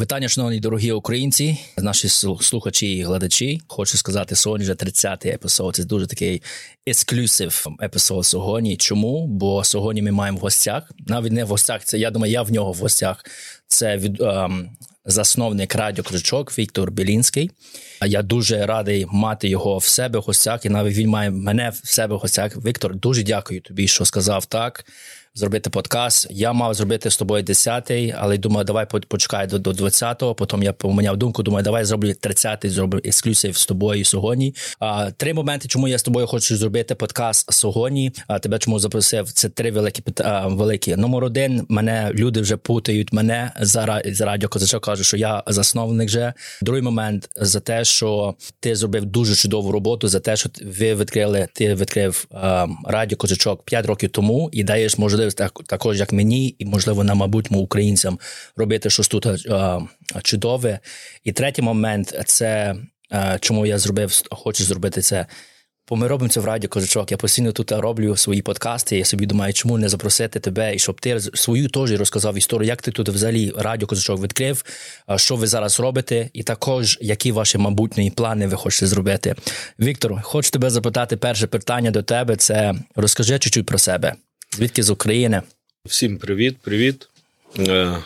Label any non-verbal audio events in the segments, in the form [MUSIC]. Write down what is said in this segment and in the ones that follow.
Вітання, шановні дорогі українці, наші слухачі і глядачі. Хочу сказати, сьогодні вже 30-й епізод. Це дуже такий ексклюзив епізод сьогодні. Чому? Бо сьогодні ми маємо в гостях. Навіть не в гостях. Це я думаю, я в нього в гостях. Це від ем, засновник радіо Крючок Віктор Білінський. Я дуже радий мати його в себе в гостях. І навіть він має мене в себе в гостях. Віктор, дуже дякую тобі, що сказав так зробити подкаст. Я мав зробити з тобою 10-й, але думаю, давай почекай до 20-го. Потім я поміняв думку. Думаю, давай зроблю 30-й, зроблю ексклюзив з тобою сьогодні. А три моменти, чому я з тобою хочу зробити подкаст сьогодні. А тебе чому запросив? Це три великі а, великі. Номер один мене люди вже путають мене за за радіо Козачок кажуть, що я засновник. Вже другий момент за те, що ти зробив дуже чудову роботу, за те, що ви відкрили, ти відкрив а, радіо Козачок 5 років тому і даєш можливість можливість також, як мені, і можливо на майбутньому українцям робити щось тут а, чудове. І третій момент це а, чому я зробив, хочу зробити це. Бо ми робимо це в радіо Козачок. Я постійно тут роблю свої подкасти. Я собі думаю, чому не запросити тебе, і щоб ти свою теж розказав історію, як ти тут взагалі радіо Козачок відкрив, що ви зараз робите, і також які ваші майбутні плани ви хочете зробити. Віктор, хочу тебе запитати перше питання до тебе. Це розкажи чуть-чуть про себе. Звідки з України? Всім привіт, привіт. Е,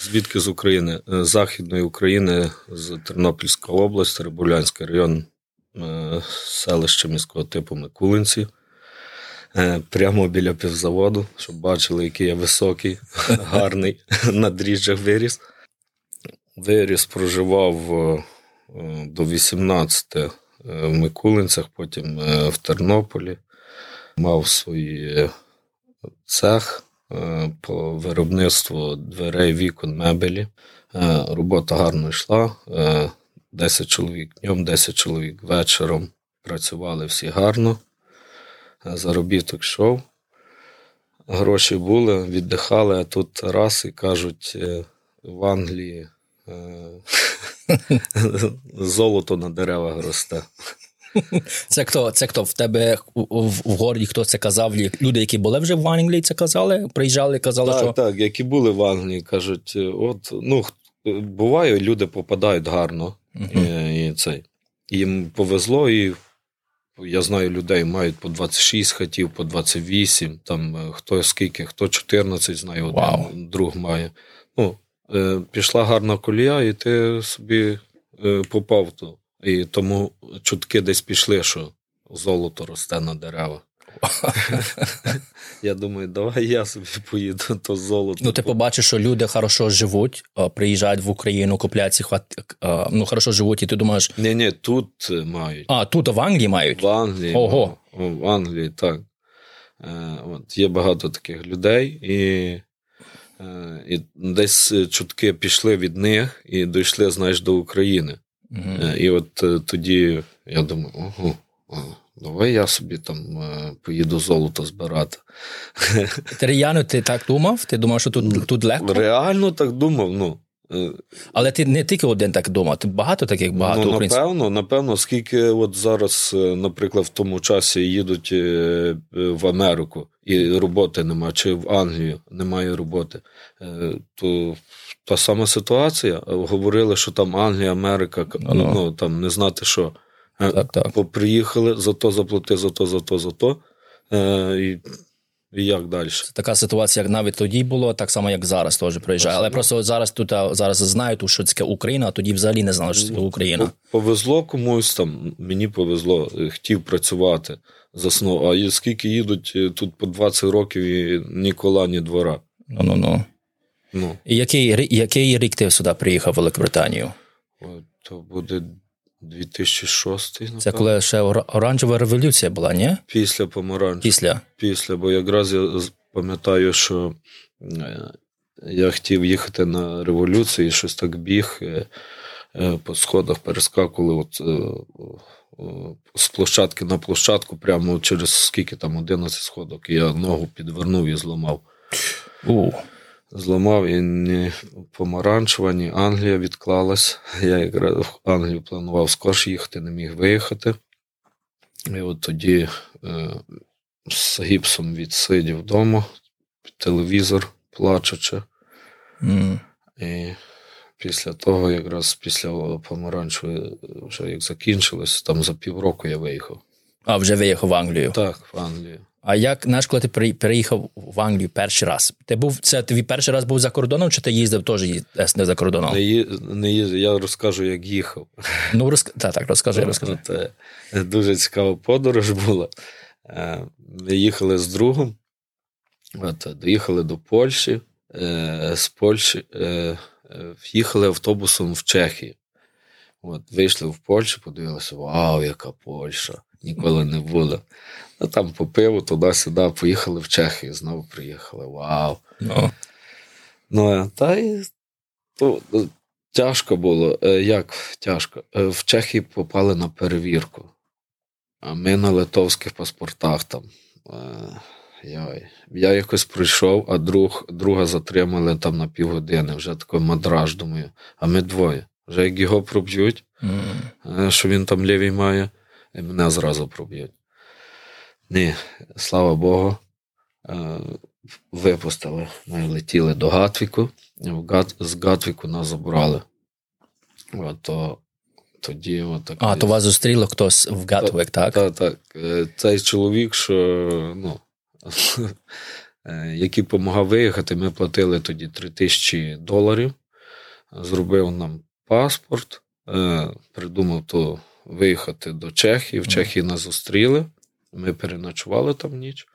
звідки з України? З Західної України, з Тернопільської області, Рибулянський район, е, селище міського типу Микулинці. Е, прямо біля півзаводу, щоб бачили, який я високий, [LAUGHS] гарний, [LAUGHS] на дріжджах виріс. Виріс проживав до 18 в Микулинцях, потім в Тернополі, мав свої цех е, по виробництву дверей, вікон, мебелі. Е, робота гарно йшла. 10 е, чоловік днем, 10 чоловік вечором. Працювали всі гарно. Заробіток йшов. Гроші були, віддихали, а тут раз і кажуть, в Англії [LAUGHS] золото на деревах росте. Це хто це хто в тебе в, в городі? Хто це казав? Люди, які були вже в Англії, це казали, приїжджали, казали, так, що так, які були в Англії, кажуть, от ну буває, люди попадають гарно, uh-huh. і, і цей їм повезло, і я знаю, людей мають по 26 хатів, по 28, там е, хто скільки, хто 14, знаю, один wow. друг має. Ну, е, Пішла гарна колія, і ти собі е, попав то. І тому чутки десь пішли, що золото росте на деревах. Я думаю, давай я собі поїду то золото. Ну, ти побачиш, що люди хорошо живуть, приїжджають в Україну, купляють ці хват... ну, хорошо живуть, і ти думаєш. Ні, ні, тут мають. А, тут в Англії мають? В Англії. Ого. В Англії, так. Е, от, Є багато таких людей, і е, і десь чутки пішли від них і дійшли, знаєш, до України. Uh-huh. І от е, тоді я думаю, ого, давай я собі там е, поїду золото збирати. [LAUGHS] Ти реально ти так думав? Ти думав, що тут тут легко? Реально так думав. ну. Але ти не тільки один так думав, ти багато таких багато ну, українців? Напевно, напевно, скільки от зараз, наприклад, в тому часі їдуть в Америку і роботи немає, чи в Англію немає роботи, то та сама ситуація. Говорили, що там Англія, Америка, ну, ну там не знати що. Е, так, так. Приїхали, за то заплати, за то, за то, за то. Е, і і як далі? Це така ситуація, як навіть тоді було, так само, як зараз теж приїжджає. Але просто зараз тут зараз знають, що це Україна, а тоді взагалі не знали, що це Україна. Повезло комусь там, мені повезло, е, хотів працювати заснув. А скільки їдуть е, тут по 20 років і ні кола, ні двора. Ну-ну-ну. Ну. І який який рік ти сюди приїхав в Великобританію? То буде 2006. Напевно. Це коли ще оранжева революція була, ні? Після помаранчу. Після. Після, бо якраз я пам'ятаю, що е, я хотів їхати на революцію і щось так біг е, е, по сходах перескакували от, з площадки на площадку, прямо через скільки там 11 сходок. І я ногу підвернув і зламав. У зламав і ні помаранчева, ні Англія відклалась. Я якраз в Англію планував скорше їхати, не міг виїхати. І от тоді е, з гіпсом відсидів вдома, телевізор плачучи. Mm. І після того, якраз після помаранчевої, вже як закінчилось, там за півроку я виїхав. А вже виїхав в Англію. Так, в Англію. А як знаєш, коли ти переїхав в Англію перший раз? Ти був це твій перший раз був за кордоном, чи ти їздив теж не за кордоном? Не, не їздив, я розкажу, як їхав. Ну розк... так, так, розкажи, розкажи. Це дуже цікава подорож була. Е, ми їхали з другом, от, доїхали до Польщі, е, з Польщі е, в'їхали автобусом в Чехію. От, Вийшли в Польщу, подивилися, вау, яка Польща! Ніколи не було. Ну, Там по пиву туди-сюди, поїхали в Чехію, знову приїхали. Вау! Ну, ну та й то, тяжко було. Як тяжко? В Чехії попали на перевірку. А ми на литовських паспортах там. Я я якось прийшов, а друг, друга затримали там на півгодини, вже такий мадраж, думаю, а ми двоє. Вже як його проб'ють, mm. що він там лівий має, і мене зразу проб'ють. Ні, слава Богу, випустили. Ми летіли до Гатвіку, з Гатвіку нас забрали. От, то тоді отак. А, то вас зустріло хтось в Гатвік, так? Так, так. Е, цей чоловік, що ну, [LAUGHS] е, який допомагав виїхати, ми платили тоді 3 тисячі доларів. Зробив нам паспорт, е, придумав то виїхати до Чехії. В Чехії нас зустріли. Ми переночували там ніч.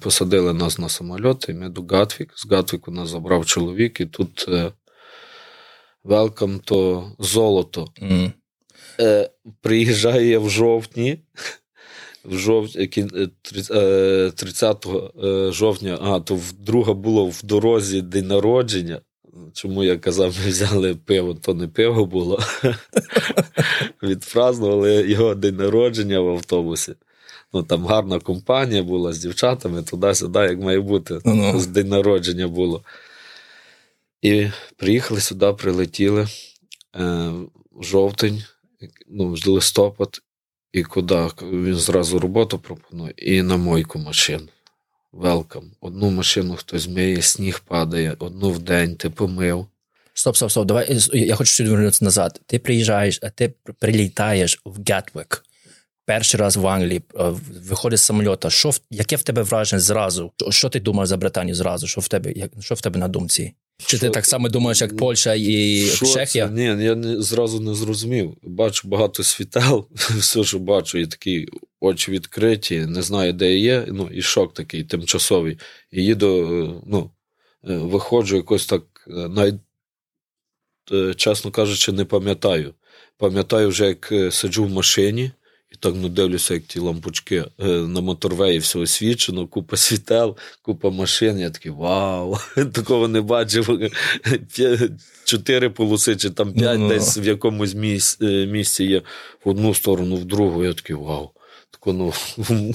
Посадили нас на самоліт, і ми до Гатвік. З Гатвіку нас забрав чоловік, і тут Welcome to золото. Mm. Е, Приїжджаю я в жовтні. В жовтні 30 е, е, жовтня, а то друга було в дорозі день народження. Чому я казав, ми взяли пиво, то не пиво було. [LAUGHS] Відпразнували його день народження в автобусі. Ну Там гарна компанія була з дівчатами, туди-сюди, як має бути. Ну-ну. З день народження було. І приїхали сюди, прилетіли е, жовтень, ну, листопад, і куди? Він зразу роботу пропонує, і на мойку машин. Велкам. Одну машину хтось миє, сніг падає, одну в день ти помив. Стоп, стоп, стоп. Давай я хочу сюди повернутися назад. Ти приїжджаєш, а ти прилітаєш в Гетвик. Перший раз в Англії е, виходить з самоліта. Що яке в тебе враження зразу? Що ти думаєш за Британію зразу? Що в тебе як, що в тебе на думці? Чи що? ти так само думаєш, як Польща і що Чехія? Це? Ні, я не зразу не зрозумів. Бачу багато світел, [LAUGHS] все, що бачу, і такі очі відкриті, не знаю, де я є. Ну і шок такий тимчасовий. І їду, е, ну е, виходжу якось так, навіть чесно кажучи, не пам'ятаю. Пам'ятаю вже, як сиджу в машині. Так ну, дивлюся, як ті лампочки е, на моторвеї все освічено, купа світел, купа машин. Я такий вау! [LAUGHS] Такого не бачив. [LAUGHS] Чотири полоси, чи там п'ять ну, десь в якомусь місці, е, місці є в одну сторону, в другу. Я такий вау. Тако, ну, [LAUGHS]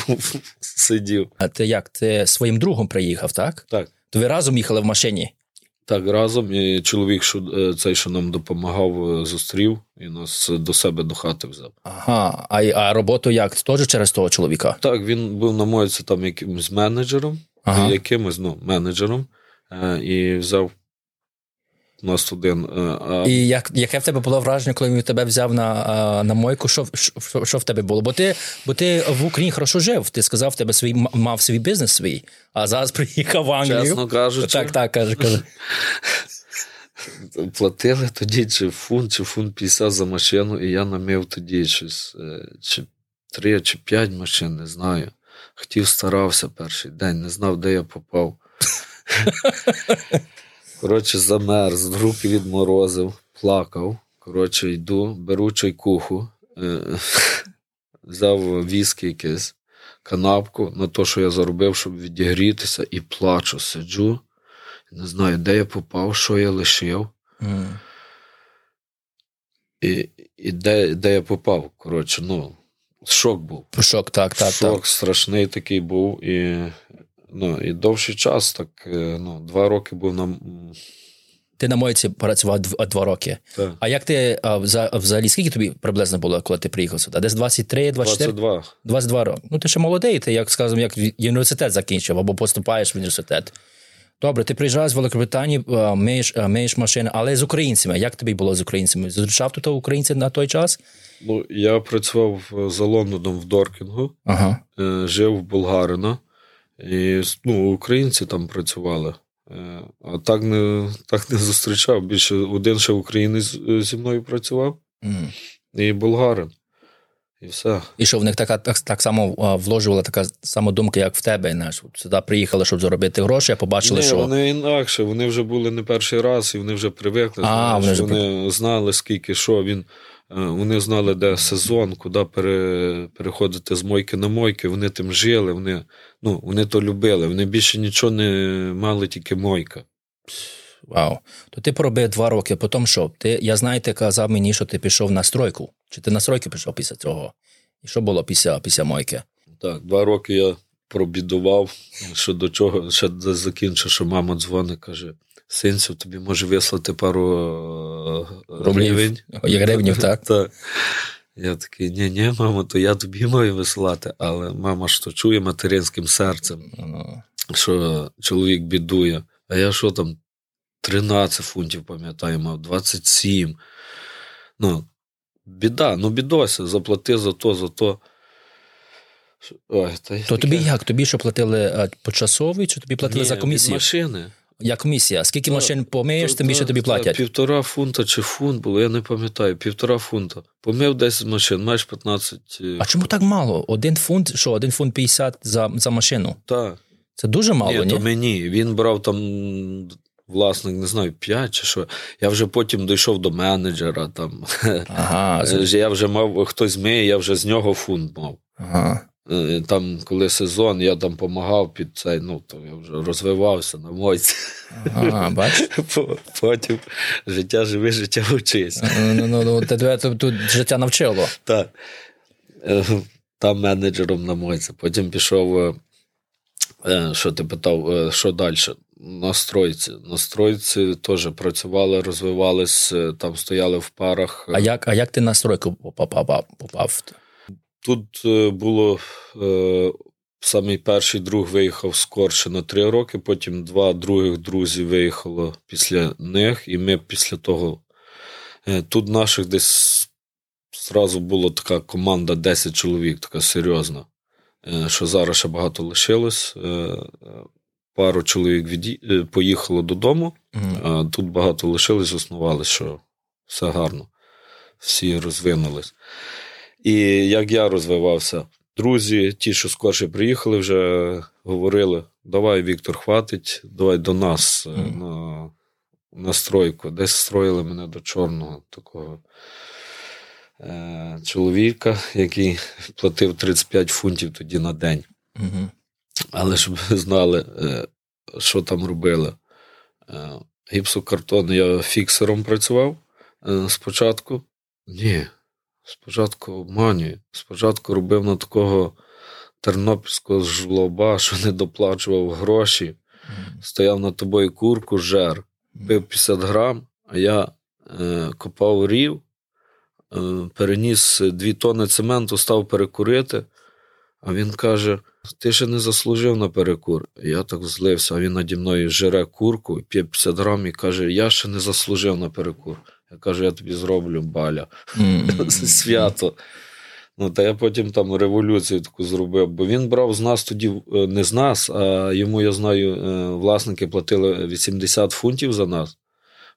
сидів. А ти як? Ти своїм другом приїхав, так? Так. То ви разом їхали в машині? Так, разом і чоловік, що е, цей, що нам допомагав, е, зустрів і нас до себе до хати взяв. Ага, а а роботу як? Теж через того чоловіка? Так, він був на моїці там якимось менеджером, ага. якимось ну, менеджером, е, і взяв нас один. Е, а... І як, яке в тебе було враження, коли він тебе взяв на на мойку? Що що, що в тебе було? Бо ти бо ти в Україні хорошо жив. Ти сказав, в тебе свій мав свій бізнес свій, а зараз приїхав в Англію. Чесно кажучи. Так, так, каже, каже. [LAUGHS] Платили тоді чи фунт, чи фунт 50 за машину, і я намив тоді щось е, чи три, чи п'ять машин, не знаю. Хотів старався перший день, не знав, де я попав. [LAUGHS] Коротше, замерз, руки відморозив, плакав. Коротше, йду, беру чайкуху, е, [LAUGHS] взяв віскі якийсь, канапку на те, що я заробив, щоб відігрітися, і плачу, сиджу. Не знаю, де я попав, що я лишив. Mm. І і де де я попав. Коротше, ну, шок був. Шок, так, так. Шок так. страшний такий був. І Ну, І довший час, так е, ну, два роки був на. Ти на мойці працював два роки. Так. А як ти взагалі скільки тобі приблизно було, коли ти приїхав сюди? Десь 23, 24? 22. 22 роки. Ну, ти ще молодий, ти, як скажімо, як університет закінчив або поступаєш в університет. Добре, ти приїжджаєш з Великобританії, е, миєш, е, миєш машини, але з українцями. Як тобі було з українцями? Зустрічав тут українців на той час? Ну, я працював е, за Лондоном в Доркінгу, Ага. е, жив в Болгарина, і ну, українці там працювали. Е, А так не, так не зустрічав. Більше один ще українець е, зі мною працював, Мгм. і болгарин. І все. І що в них така так, так само вложувала така сама думка, як в тебе. Знаєш, сюди приїхали, щоб заробити гроші, а побачили, Ні, що вони інакше, вони вже були не перший раз, і вони вже привикли. А, знаєш, вони вже вони знали, скільки що він. Е, Вони знали, де сезон, куди пере, переходити з мойки на мойки. Вони тим жили, вони, ну, вони то любили. Вони більше нічого не мали, тільки мойка. вау. То ти поробив два роки, потім що? Ти, я знаю, ти казав мені, що ти пішов на стройку. Чи ти на стройку пішов після цього? І що було після, після мойки? Так, два роки я пробідував, що до чого ще закінчив, що мама дзвонить, каже: Синцю, тобі може вислати пару е, Рублів. гривень. Гривнів, так? [LAUGHS] так. Я такий, ні, ні, мамо, то я тобі маю вислати, але мама ж то чує материнським серцем, Ну, що чоловік бідує. А я що там, 13 фунтів, пам'ятаю, мав 27. Ну, біда, ну бідося, заплати за то, за то. Ой, та То таке. тобі як? Тобі що платили а, почасовий, чи тобі платили Ні, за від комісію? машини. Як комісія? Скільки Та- машин помиєш, тим більше тобі та, платять. Півтора фунта чи фунт було, я не пам'ятаю. Півтора фунта. Помив 10 машин, маєш 15. е, А чому так мало? Один фунт, що, один фунт 50 за, за машину? Та. Це дуже мало, ні, ні? то мені. Він брав там, власник, не знаю, 5 чи що. Я вже потім дійшов до менеджера. Там. Ага, [LAUGHS] Я вже мав, хтось миє, я вже з нього фунт мав. ага. Е, Там, коли сезон, я там допомагав під цей, ну, то я вже розвивався на мойці. Ага, бачиш? [LAUGHS] Потім життя живе, життя вчись. Ну, ну, ну, ну, тебе тут, життя навчило. Так. Е, Там менеджером на мойці. Потім пішов, е, е, що ти питав, е, що далі? На стройці. На стройці теж працювали, розвивались, е, там стояли в парах. А як, а як ти на стройку попав? попав? Тут е, було е, самий перший друг виїхав скорше на три роки, потім два других друзів виїхало після них, і ми після того. Е, тут наших десь зразу була така команда 10 чоловік, така серйозна. Е, що зараз ще багато лишилось. Е, пару чоловік від'ї... поїхало додому, а тут багато лишилось, основали, що все гарно. Всі розвинулись. І як я розвивався, друзі, ті, що скорше приїхали, вже говорили: давай, Віктор, хватить, давай до нас Мгм. на, на стройку. Десь строїли мене до чорного такого е, чоловіка, який платив 35 фунтів тоді на день. Мгм. Але щоб ви знали, е, що там робили. Е, Гіпсокартон я фіксером працював е, спочатку. Ні, спочатку обманюю. Спочатку робив на такого тернопільського жлоба, що не доплачував гроші, стояв на тобою курку, жер, пив 50 грам, а я е, копав рів, е, переніс дві тони цементу, став перекурити. А він каже: ти ще не заслужив на перекур. Я так злився, а він наді мною жере курку, п'є 50 грам і каже: Я ще не заслужив на перекур. Я кажу, я тобі зроблю баля. Мгм. [LAUGHS] Свято. Ну, та я потім там революцію таку зробив, бо він брав з нас тоді, е, не з нас, а йому, я знаю, е, власники платили 80 фунтів за нас,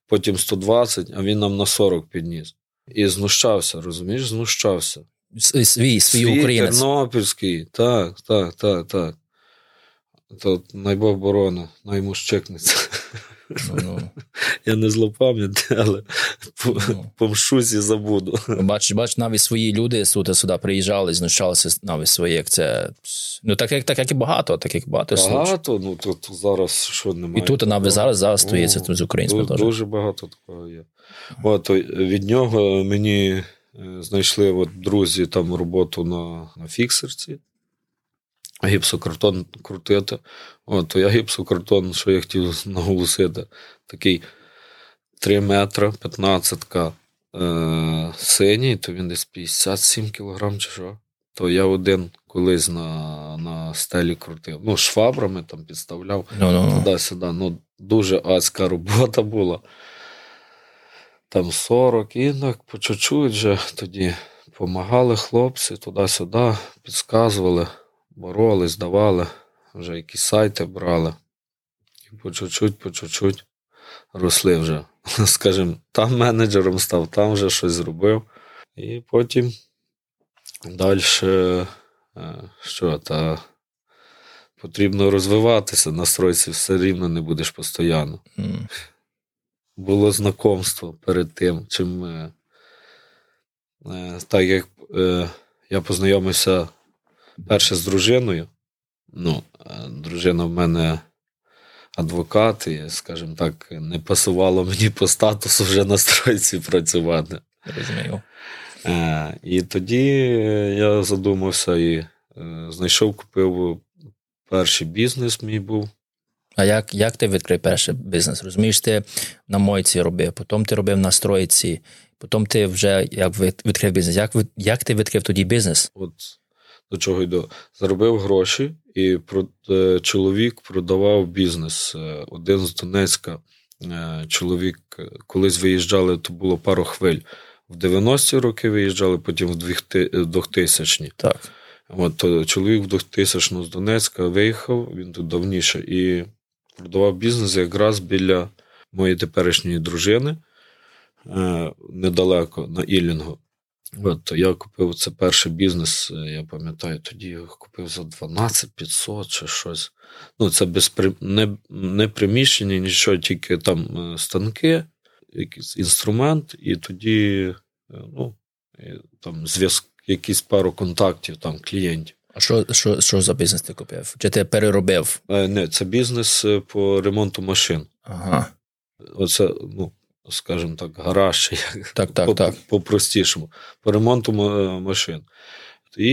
потім 120, а він нам на 40 підніс. І знущався, розумієш, знущався. Свій, свій, свій українець. Тернопільський, так, так, так, так. То найбог борона, найму щекнеться. [LAUGHS] Ну. Я не злопам'ятний, але по- Ну. помщусь і забуду. Бачиш, бач, навіть свої люди сюди, сюди приїжджали, знущалися навіть свої, як це. Ну, так як, так як і багато, так як багато. Багато, ну тут зараз що немає. І тут навіть зараз, зараз стоїться з українською Дуже, дуже багато такого є. От, від нього мені е, знайшли от, друзі там роботу на, на фіксерці. Гіпсокартон крутити. От, то я гіпсокартон, що я хотів наголосити, такий 3 метри, 15 е, синій, то він десь 57 кілограм чи що. то я один колись на на стелі крутив. Ну, швабрами там підставляв no, no, no. туди-сюди. Ну, дуже адська робота була. Там 40 і так по чуть-чуть вже тоді допомагали хлопці туди-сюди, підказували, боролись, давали, вже якісь сайти брали. І по чуть-чуть, по чуть-чуть росли вже. [LAUGHS] Скажімо, там менеджером став, там вже щось зробив. І потім далі, е, що, та потрібно розвиватися, на стройці все рівно не будеш постійно. Mm. Було знакомство перед тим, чим е, е, так як я познайомився перше з дружиною. Ну, дружина в мене адвокат, і, скажімо так, не пасувало мені по статусу вже на стройці працювати. Розумію. Е, і тоді я задумався і е, знайшов, купив перший бізнес мій був. А як як ти відкрив перший бізнес? Розумієш, ти на мойці робив, потім ти робив на стройці, потім ти вже як відкрив бізнес. Як як ти відкрив тоді бізнес? От до чого йду? Заробив гроші, і е, чоловік продавав бізнес. Один з Донецька чоловік колись виїжджали, то було пару хвиль в 90-ті роки виїжджали, потім в 2000-ні. Так. От то чоловік в 2000 з Донецька виїхав, він тут давніше, і продавав бізнес якраз біля моєї теперішньої дружини е, недалеко на Ілінгу. От я купив це перший бізнес, е, я пам'ятаю, тоді його купив за 12 500 чи щось. Ну, це без не, не приміщення, нічого, тільки там е, станки якийсь інструмент, і тоді е, ну, там зв'язок, якісь пару контактів там клієнтів. А що що, що за бізнес ти купив? Чи ти переробив? Е, не, це бізнес по ремонту машин. Ага. Оце, ну, скажімо так, гараж, так, так, по, так. по-простішому, по ремонту машин. І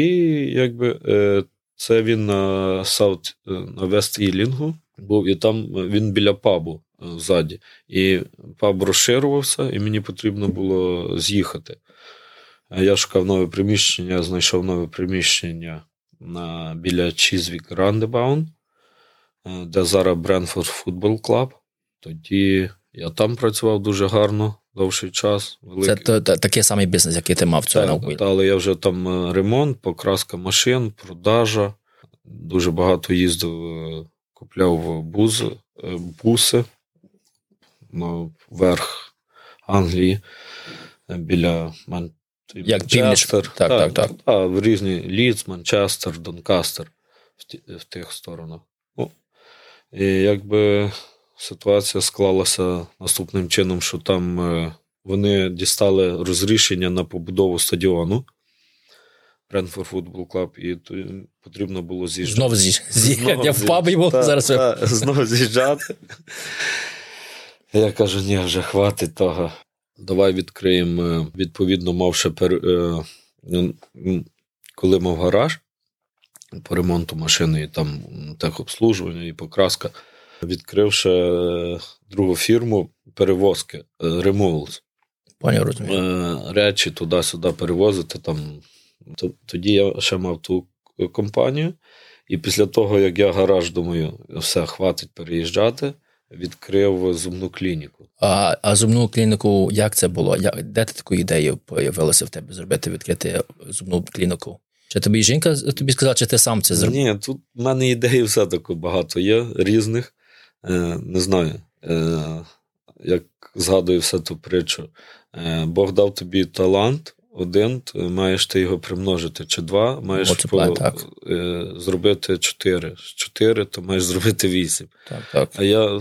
якби це він на Саут, на Вест Ілінгу був, і там він біля пабу ззаді. І паб розширювався, і мені потрібно було з'їхати. Я шукав нове приміщення, знайшов нове приміщення на, біля Chiswick Roundabout, де зараз Brentford Football Club. Тоді я там працював дуже гарно, довший час. Великий. Це то, такий самий бізнес, який ти мав цього Так, Але я вже там е, ремонт, покраска машин, продажа. Дуже багато їздив, е, купляв бузи, е, буси верх Англії біля Ман... Як Манчестер. Так, так, так. так. В різні Лідс, Манчестер, Донкастер в, ті, в тих сторонах. Ну, І якби ситуація склалася наступним чином, що там е, вони дістали розрішення на побудову стадіону. Brentford Football Club, і потрібно було з'їжджати. Знову з'їжджати. [LAUGHS] Я в пабі був зараз. Знову з'їжджати. [LAUGHS] Я кажу, ні, вже хватить того. Давай відкриємо, е, відповідно, мавши пер... Е, коли мав гараж по ремонту машини, і там техобслужування і покраска, відкривши е, другу фірму перевозки Removals. Пані розумію. Речі туди-сюди перевозити. Там. Тоді я ще мав ту компанію, і після того, як я гараж думаю, все, хватить переїжджати відкрив зубну клініку. А а зубну клініку, як це було? Як, Де ти таку ідею появилася в тебе зробити відкрити зубну клініку? Чи тобі жінка тобі сказала, чи ти сам це зробив? Ні, тут в мене ідеї все таки багато є, різних. Е, Не знаю, е, як згадую все ту притчу. Е, Бог дав тобі талант, один, маєш ти його примножити, чи два, маєш по, так. Е, зробити чотири. Чотири, то маєш [LAUGHS] зробити вісім. Так, так. А я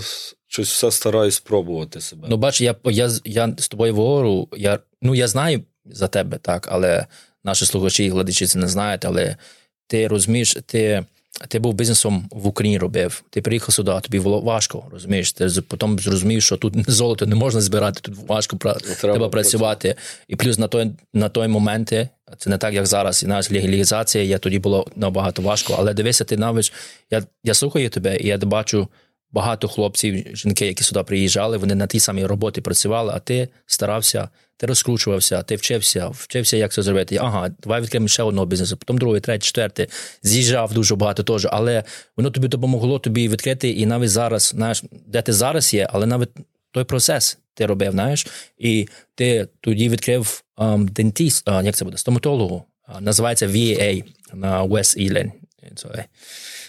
щось все стараюсь спробувати себе. Ну, бач, я я, я з тобою говорю, я ну я знаю за тебе, так, але наші слухачі і глядачі це не знають, але ти розумієш, ти ти був бізнесом в Україні робив, ти приїхав сюди, тобі було важко, розумієш? Ти потім зрозумів, що тут золото не можна збирати, тут важко треба, треба працювати. І плюс на той на той момент це не так, як зараз. І навіть легалізація, я тоді було набагато важко. Але дивися, ти навіть я я слухаю тебе, і я бачу багато хлопців, жінки, які сюди приїжджали, вони на тій самій роботі працювали, а ти старався, ти розкручувався, ти вчився, вчився, як це зробити. Ага, давай відкриємо ще одного бізнесу, потім другий, третій, четвертий. З'їжджав дуже багато теж, але воно тобі допомогло тобі відкрити, і навіть зараз, знаєш, де ти зараз є, але навіть той процес ти робив, знаєш, і ти тоді відкрив um, дентіст, uh, як це буде, стоматологу, називається VA на West Ealing.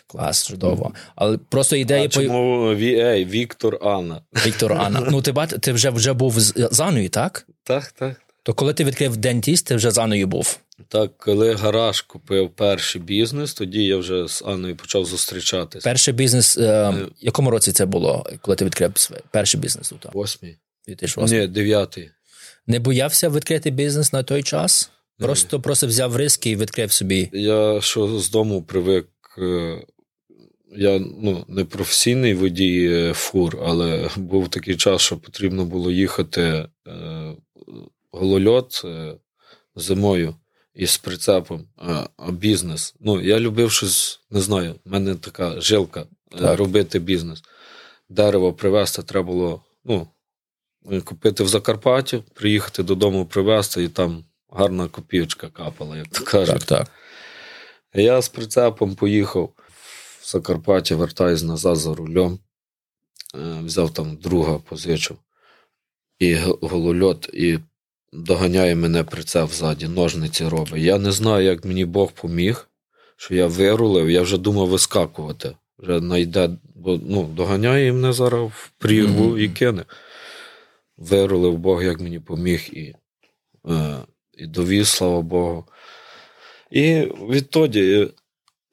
Клас, чудово. Але просто ідея... А чому VA, Віктор Анна? Віктор Анна. Ну, ти бачиш, ти вже вже був з, Анною, так? Так, так. То коли ти відкрив дентіст, ти вже з Анною був? Так, коли гараж купив перший бізнес, тоді я вже з Анною почав зустрічатися. Перший бізнес, е, в якому році це було, коли ти відкрив перший бізнес? Восьмій. 2008. Ні, дев'ятий. Не боявся відкрити бізнес на той час? Просто просто взяв риски і відкрив собі. Я що з дому привик. Я ну, не професійний водій фур, але [LAUGHS] був такий час, що потрібно було їхати е, голольот е, зимою із прицепом, а, а бізнес. Ну, я любив щось, не знаю, в мене така жилка так. робити бізнес. Дерево привезти треба було ну, купити в Закарпатті, приїхати додому, привезти, і там гарна копійочка капала, як то кажуть. Так, так. Я з прицепом поїхав в Закарпаття, вертаюсь назад за рулем, е, взяв там друга позичив, і голольот, і доганяє мене прицеп ззаді, ножниці робить. Я не знаю, як мені Бог поміг, що я вирулив, я вже думав вискакувати. Вже найде, бо ну, доганяє мене зараз в прірву mm-hmm. і кине. Вирулив Бог, як мені поміг, і е, і довіз, слава Богу. І відтоді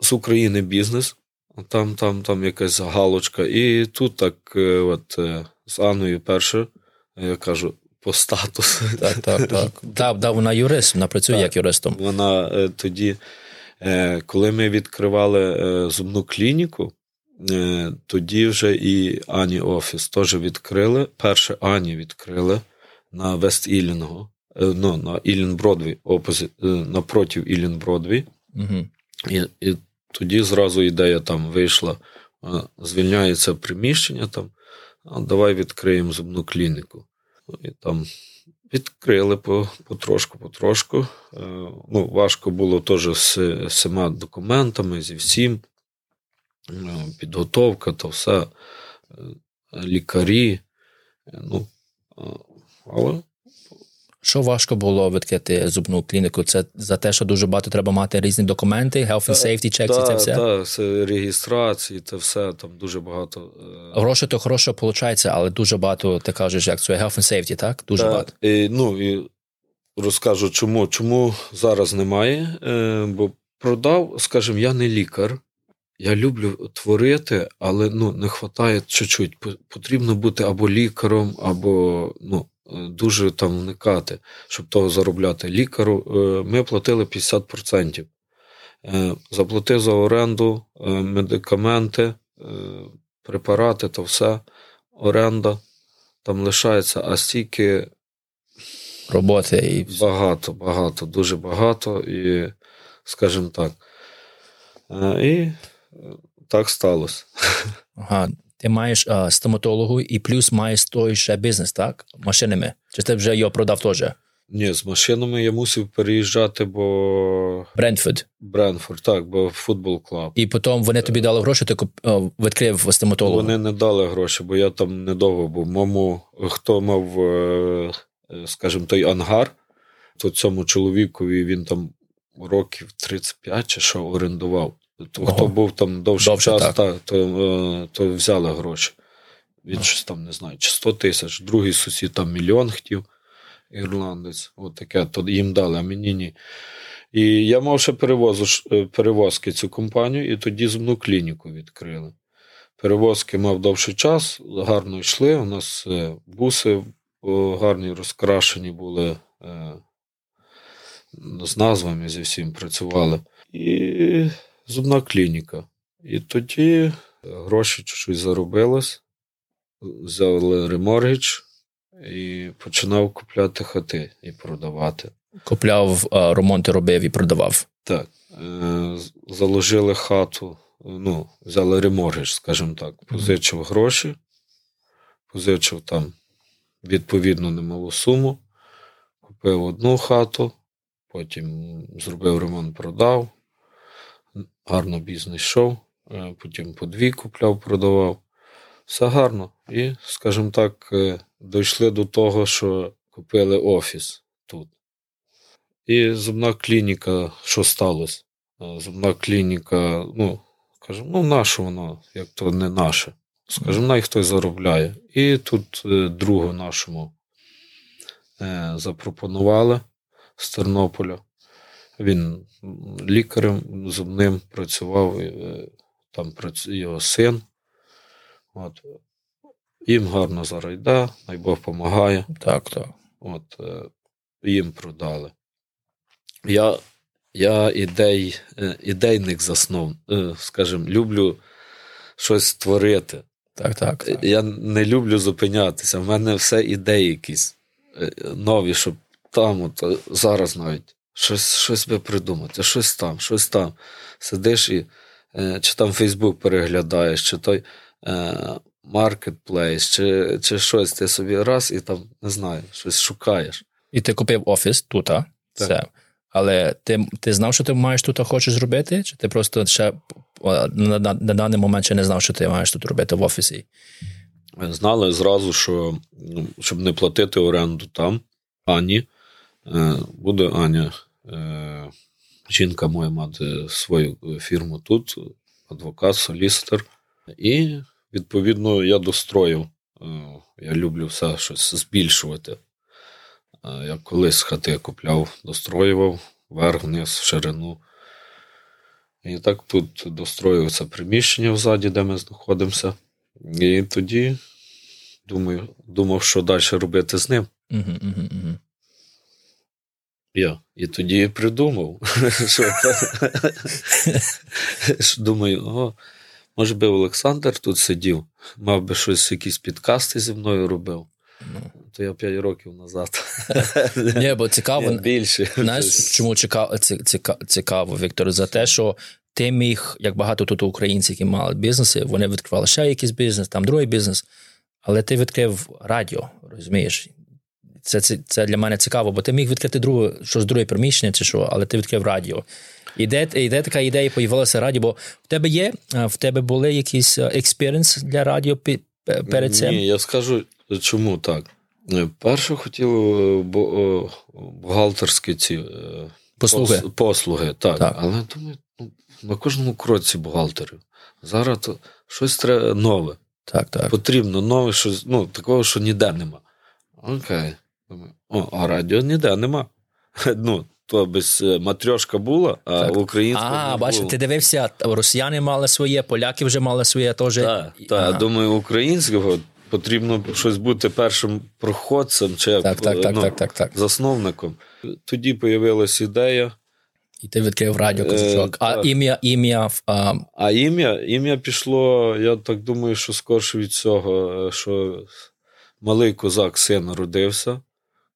з України бізнес, там там, там якась галочка. І тут так е, от е, з Анною перше, я кажу, по статусу. Так, так, так. [LAUGHS] Да, да, вона юрист, вона працює так, як юристом. Вона е, тоді, коли ми відкривали зубну клініку, тоді вже і Ані офіс теж відкрили. Перше Ані відкрили на Вест Ілінгу. Е, ну, на Ілін Бродві, е, напротив Ілін Бродві. Угу. І і тоді зразу ідея там вийшла: звільняється приміщення там, а давай відкриємо зубну клініку. І там відкрили потрошку, потрошку. Е, ну, Важко було теж з всіма документами, зі всім. Підготовка, то все, лікарі. Ну, Але що важко було відкрити зубну клініку? Це за те, що дуже багато треба мати різні документи, health and safety checks і це все? Так, це реєстрації, це все там дуже багато. Е, Гроші то хорошо виходить, але дуже багато, ти кажеш, як це health and safety, так? Дуже так, багато. І, ну, і розкажу, чому Чому зараз немає. Е, бо продав, скажімо, я не лікар. Я люблю творити, але ну, не вистачає чуть-чуть. Потрібно бути або лікаром, або ну, дуже там вникати, щоб того заробляти. Лікару е, ми платили 50%. Е, заплатив за оренду, е, медикаменти, препарати то все, оренда там лишається, а стільки роботи і багато, багато, дуже багато, і, скажімо так. І так сталося. Ага, ти маєш а, стоматологу і плюс маєш той ще бізнес, так? Машинами. Чи ти вже його продав теж? Ні, з машинами я мусив переїжджати, бо. Брентфорд. Брентфорд, так, бо футбол клуб. І потім вони тобі дали гроші, ти відкрив стоматологу? Вони не дали гроші, бо я там недовго був. Мому, хто мав, е, скажімо, той ангар, то цьому чоловікові він там років 35 чи що орендував. То, Хто був там довший Довше, час, та, то е, то взяли гроші. Він щось там не знаю, чи 100 тисяч. Другий сусід там мільйон хотів, ірландець. От таке, то їм дали, а мені ні. І я мав ще перевозу, е, перевозки цю компанію, і тоді зубну клініку відкрили. Перевозки мав довший час, гарно йшли. У нас е, буси гарні розкрашені були з назвами зі всім працювали. І зубна клініка. І тоді гроші чуть-чуть заробилось, взяли реморгідж і починав купляти хати і продавати. Купляв ремонти робив і продавав. Так. Е, заложили хату ну, взяли реморгідж, скажімо так, позичив гроші, позичив там відповідно немалу суму, купив одну хату, потім зробив ремонт, продав, гарно бізнес йшов, е, потім по дві купляв, продавав. Все гарно. І, скажімо так, е, дійшли до того, що купили офіс тут. І зубна клініка, що сталося? Е, зубна клініка, ну, кажемо, ну, наше воно, як то не наше. Скажімо, най хтось заробляє. І тут другу нашому запропонували з Тернополя. Він лікарем зубним працював, е, там його син. От. Їм гарно зараз йде, най Бог допомагає. Так, так. От, Їм продали. Я я ідей, ідейник заснув, скажімо, люблю щось створити. Так, так, так. Я не люблю зупинятися. В мене все ідеї якісь е, нові, щоб там, от, е, зараз навіть щось щось би придумати, щось там, щось там. Сидиш і е, чи там Фейсбук переглядаєш, чи той маркетплейс, чи чи щось ти собі раз і там не знаю, щось шукаєш. І ти купив офіс тут, а? Так. Це. Але ти ти знав, що ти маєш тут хочеш зробити? Чи ти просто ще на, на, на даний момент ще не знав, що ти маєш тут робити в офісі? Знали зразу, що ну, щоб не платити оренду там, Ані, буде Аня. Е, жінка моя мати свою фірму тут, адвокат, солістер. І, відповідно, я достроїв. Е, я люблю все щось збільшувати. Я колись хати купляв, достроював вверх, вниз, в ширину. І так тут достроюється приміщення взаді, де ми знаходимося. І тоді думаю, думав, що далі робити з ним. Угу, угу, угу. Я. І тоді придумав, [LAUGHS] що думаю, о, може би Олександр тут сидів, мав би щось, якісь підкасти зі мною робив. Ну. То я 5 років назад. Ні, бо цікаво. Більше. Знаєш, чому цікаво, цікаво, Віктор, за те, що ти міг, як багато тут українців, які мали бізнеси, вони відкривали ще якийсь бізнес, там другий бізнес, але ти відкрив радіо, розумієш? Це це, це для мене цікаво, бо ти міг відкрити друге, щось друге приміщення чи що, але ти відкрив радіо. І де, і де така ідея появилася радіо? Бо в тебе є, в тебе були якісь experience для радіо перед цим? Ні, я скажу, чому так. Е, перше хотів е, бухгалтерські ці е, послуги. послуги так. так. Але думаю, ну, на кожному кроці бухгалтерів. Зараз то щось треба нове. Так, так. Потрібно нове, щось, ну, такого, що ніде нема. Окей. Думаю, О, а радіо ніде нема. [LAUGHS] Ну, то без матрьошка була, а так. українська. А, бачиш, ти дивився, росіяни мали своє, поляки вже мали своє теж. Так, так. думаю, українського потрібно щось бути першим проходцем чи так, так, ну, так, так, так, засновником. Тоді появилась ідея. І ти відкрив радіо козачок. Е, а ім'я ім'я а... а ім'я ім'я пішло, я так думаю, що скорше від цього, е, що малий козак син народився,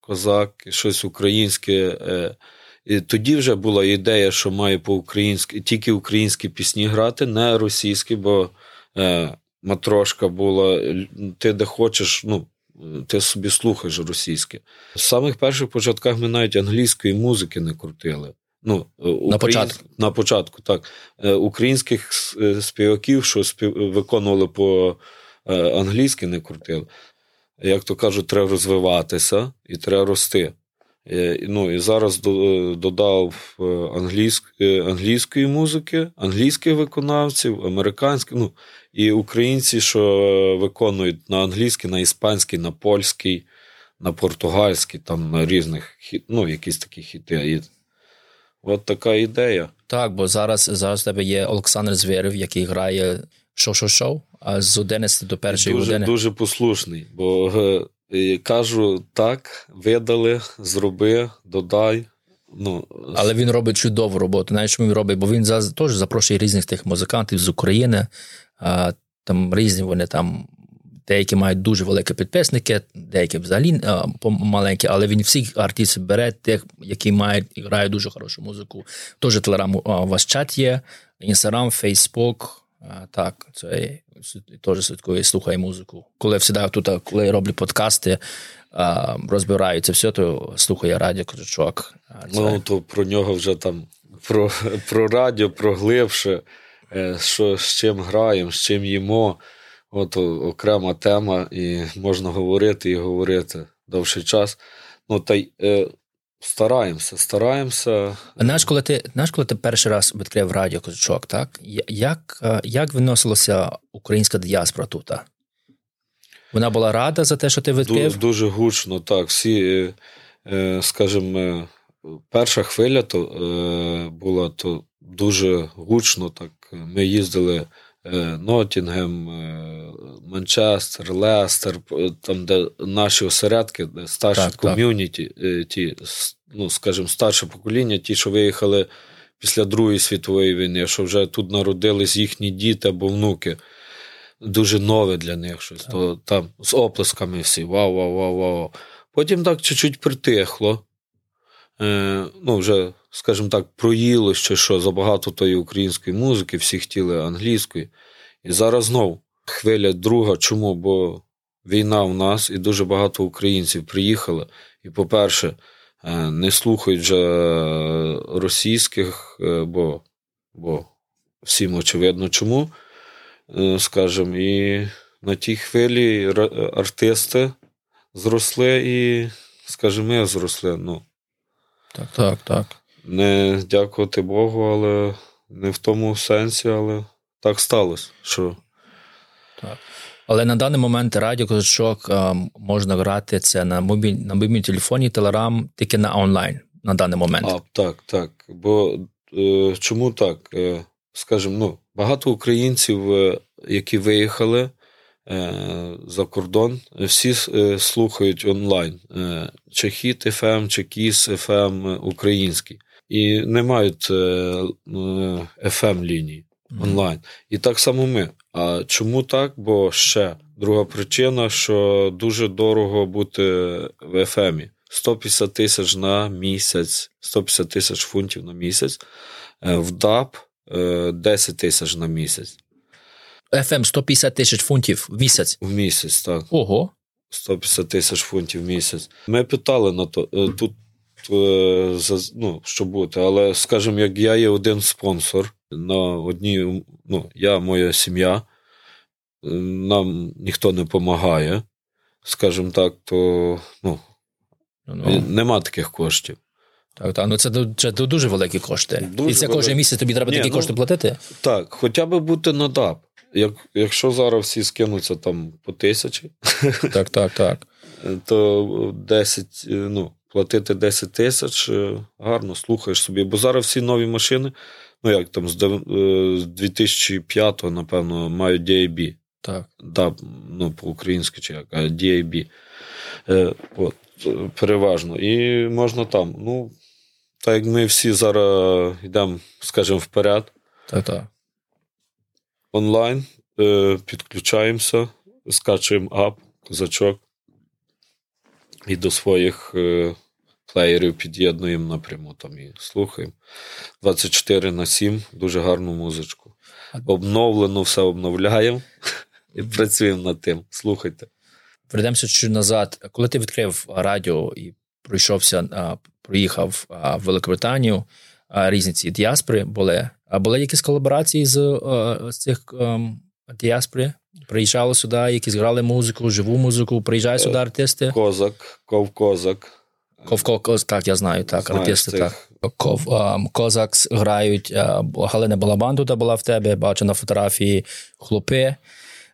козак, щось українське. Е, і Тоді вже була ідея, що має по-українськи тільки українські пісні грати, не російські, бо матрошка була, ти де хочеш, ну, ти собі слухаєш російське. В самих перших початках ми навіть англійської музики не крутили. Ну, українсь... На початку, На початку, так. Е, українських е, співаків, що спів... виконували по е, англійськи, не крутили. Як то кажуть, треба розвиватися і треба рости. Ну, І зараз додав англійськ... англійської музики, англійських виконавців, американських. Ну, і українці, що виконують на англійський, на іспанський, на польський, на португальський, там на різних ну, якісь такі хіти. От така ідея. Так, бо зараз зараз у тебе є Олександр Звєрів, який грає шоу-шоу-шоу, а з 11 до першої дуже, години. Дуже послушний, бо е, кажу так, видали, зроби, додай. Ну, Але він робить чудову роботу. Знаєш, що він робить, бо він за, теж запрошує різних тих музикантів з України, а, там різні вони там деякі мають дуже великі підписники, деякі взагалі маленькі, але він всіх артистів бере тих, які мають і грають дуже хорошу музику. Тож телеграм у вас чат є, інстаграм, фейсбук. Так, це теж слідкує, слухає музику. Коли всегда тут, коли роблю подкасти, розбираю це все, то слухає радіо Козачок. Ну, то про нього вже там про про радіо, про глибше, е, що з чим граємо, з чим їмо. От окрема тема, і можна говорити і говорити довший час. Ну, та й е, стараємося, стараємося. Знаєш, коли ти знаєш, коли ти перший раз відкрив радіо Козачок, так? Як е, як виносилася українська діаспора тут? Вона була рада за те, що ти відкрив? Дуже, дуже гучно, так. Всі, е, скажімо, перша хвиля то була то дуже гучно. так. Ми їздили. Е, Нотінгем, е, Манчестер, Лестер, там, де наші осередки, де старші так, ком'юніті, ті, ну, скажімо, старше покоління, ті, що виїхали після Другої світової війни, що вже тут народились їхні діти або внуки. Дуже нове для них щось. Так. То там з оплесками всі вау, вау, вау, вау. Потім так чуть-чуть притихло. Е, ну, вже скажімо так, проїло ще що забагато тої української музики, всі хотіли англійської. І зараз знов хвиля друга. Чому? Бо війна в нас і дуже багато українців приїхало. І, по-перше, е, не слухають вже російських, е, бо бо всім очевидно чому. Скажімо, і на тій хвилі артисти зросли і, скажімо, ми зросли. Ну, Так, так, так не дякувати Богу, але не в тому сенсі, але так сталося. що... Так. Але на даний момент радіо Козачок можна грати це на мобіль, на мобільному телефоні, телерам тільки на онлайн на даний момент. А, Так, так. Бо е, чому так? Е, скажімо, ну, багато українців, е, які виїхали, Е, за кордон. Всі е, слухають онлайн е, чи Хіт FM, чи Кіс FM український. І не мають fm лінії онлайн. І так само ми. А чому так? Бо ще друга причина, що дуже дорого бути в FM. 150 тисяч на місяць, 150 тисяч фунтів на місяць, в ДАП 10 тисяч на місяць. FM 150 тисяч фунтів в місяць. В місяць, так. Ого. 150 тисяч фунтів в місяць. Ми питали на то е, тут, е, ну, що бути, але, скажімо, як я є один спонсор на одній, ну, я, моя сім'я, нам ніхто не допомагає, скажімо так, то ну, ну, нема таких коштів. Так, так, ну це це дуже великі кошти. Дуже І це велик... кожен місяць тобі треба Ні, такі ну, кошти платити? Так, хоча б бути на ДАП. Як, Якщо зараз всі скинуться там по тисячі, [LAUGHS] так, так, так. то 10, ну, платити 10 тисяч гарно слухаєш собі. Бо зараз всі нові машини, ну як там з 2005-го, напевно, мають DAB. Так. Да, ну, по-українськи чи як, DAB. Е, от, Переважно. І можна там. Ну, так як ми всі зараз йдемо, скажімо, вперед. Так онлайн, е, підключаємося, скачуємо ап, козачок і до своїх е, плеєрів під'єднуємо напряму там і слухаємо. 24 на 7, дуже гарну музичку. Обновлено все обновляємо [LAUGHS] і працюємо над тим. Слухайте. Вернемося чуть назад. Коли ти відкрив радіо і пройшовся, проїхав в Великобританію, різні ці діаспори були. А були якісь колаборації з, е, з цих ем, діаспори? Приїжджали сюди, якісь грали музику, живу музику, приїжджають сюди артисти? Козак, Ковкозак. Ковкоз, так, я знаю, так, Знаєш артисти цих. так. Ков, um, Козак грають, uh, Галина Балабан тут була в тебе, бачу на фотографії хлопи.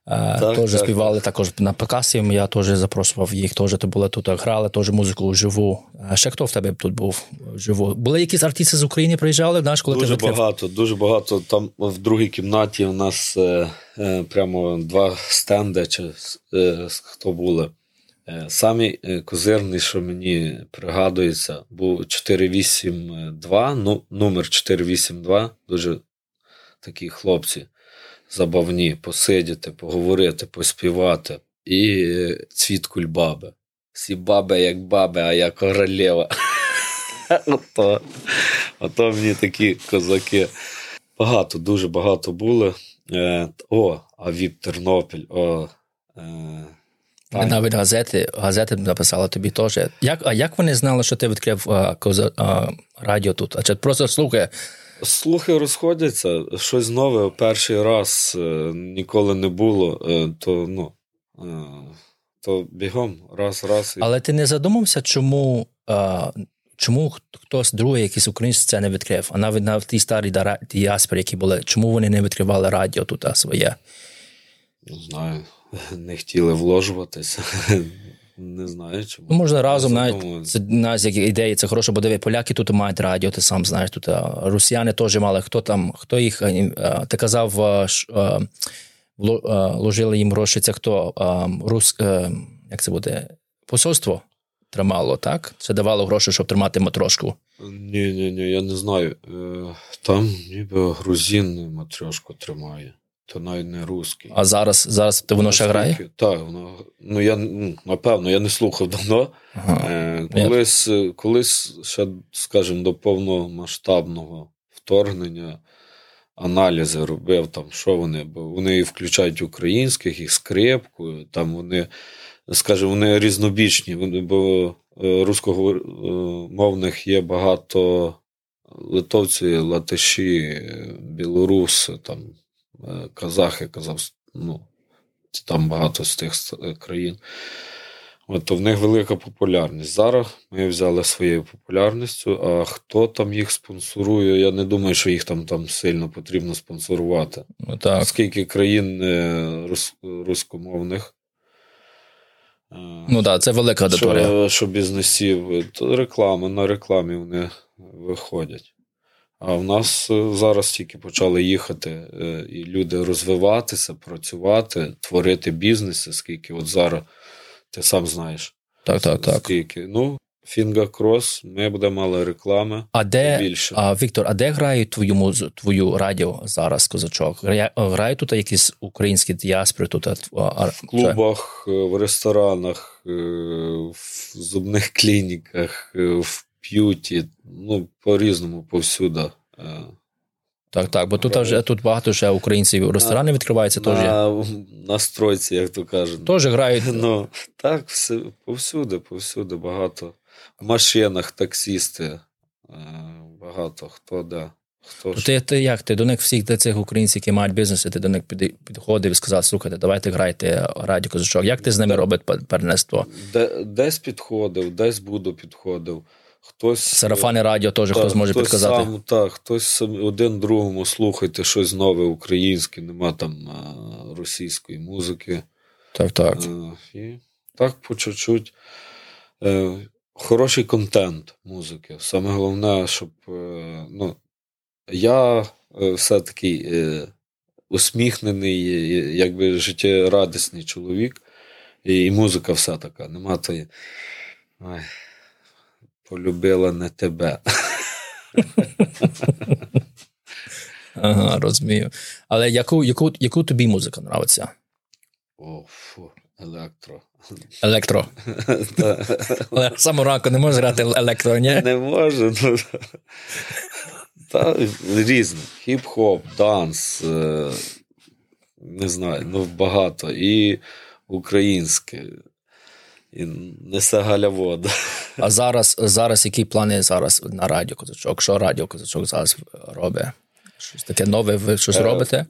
Так, Теж так, співали так. також на Пекасі. Я теж запрошував їх, теж то були тут, грали теж музику живу. Ще хто в тебе тут був живу? Були якісь артисти з України приїжджали? Знаєш, коли Дуже ти багато, дуже багато. Там в другій кімнаті у нас е, е, прямо два стенди, чи е, хто були. Е, самі е, козирний, що мені пригадується, був 482, ну, номер 482, дуже такі хлопці забавні, посидіти, поговорити, поспівати. і цвіт кульбаби. Всі баби, як баби, а я королева. [LAUGHS] Ото, ото мені такі козаки. Багато, дуже багато були. Е, О, а Віп Тернопіль. о, е, навіть газети газети написали тобі теж. Як, А як вони знали, що ти відкрив а, коза, а, радіо тут? А чи просто слухи? Слухи розходяться, щось нове перший раз е, ніколи не було, е, то ну, е, то бігом, раз, раз. Але ти не задумався, чому чому хтось другий, якийсь українець це не відкрив? А навіть на ті старі діаспори, які були, чому вони не відкривали радіо тут своє? Не знаю, [LAUGHS] не хотіли вложуватися. Не знаю, чому. Ну, можна разом навіть це нас як ідеї, це хороше, бо диви, поляки тут мають радіо, ти сам знаєш. Тут росіяни теж мали. Хто там, хто їх ти казав, вложили їм гроші. Це хто рус, як це буде? Посольство тримало, так? Це давало гроші, щоб тримати матрошку. Ні, ні, ні, я не знаю. Е, там ніби грузин матрошку тримає то навіть не русський. А зараз зараз ти воно ще грає? Так, воно ну я ну, напевно я не слухав давно. Ага. Е, Колись, колись ще, скажімо, до повномасштабного вторгнення. Аналізи робив, там, що вони, бо вони включають українських, і скрипку, там вони, скажімо, вони різнобічні, бо е, рускомовних є багато литовці, латиші, білоруси, там казахи, казав, ну, там багато з тих е, країн. От, то в них велика популярність. Зараз ми взяли своєю популярністю, а хто там їх спонсорує, я не думаю, що їх там там сильно потрібно спонсорувати. Ну, так. Скільки країн е, рус, рускомовних. Ну так, це велика аудиторія. Що, що бізнесів, то реклама на рекламі вони виходять. А в нас е, зараз тільки почали їхати е, і люди розвиватися, працювати, творити бізнеси, скільки от зараз ти сам знаєш. Так, так, так. Скільки. Ну, Fingers crossed, ми будемо мали реклами. А де більше. А, Віктор, а де грають твою музу, твою радіо зараз, козачок? Грають тут якісь українські діаспори? Тут в клубах, е, в ресторанах, в зубних [LAUGHS] клініках, в beauty, ну, по-різному, повсюди. Е, так, так, бо тут вже тут багато ще українців ресторани відкриваються. теж. На, на стройці, як то кажуть. Теж грають. [LAUGHS] Ну, Так, все, повсюди, повсюди багато. В машинах таксісти, е, багато хто де. Хто ти, ти як? Ти до них всіх до цих українців, які мають бізнеси, ти до них підходив і сказав, слухайте, давайте грайте радіо козачок. Як ти з ними робиш партнерство? Де, десь підходив, десь буду підходив. Хтось Сарафани радіо теж хтось може хтось підказати. Сам, так, хтось один другому слухайте щось нове українське, нема там російської музики. Так, так. І так по чуть-чуть. Е, Хороший контент музики. Саме головне, щоб е, ну, я е, все-таки е, усміхнений, якби життєрадісний чоловік, і, музика вся така. Нема тої. Ой полюбила не тебе. [LAUGHS] Ага, розумію. Але яку яку, яку тобі музика нравиться? О, фу, електро. Електро. [LAUGHS] Але саму ранку не можеш грати електро, ні? Не можу. Ну, та, різне. Хіп-хоп, данс. Е, не знаю, ну багато. І українське. І несе галя вода. А зараз зараз які плани зараз на радіо Козачок? Що радіо Козачок зараз робить? Щось таке нове, ви щось е, робите?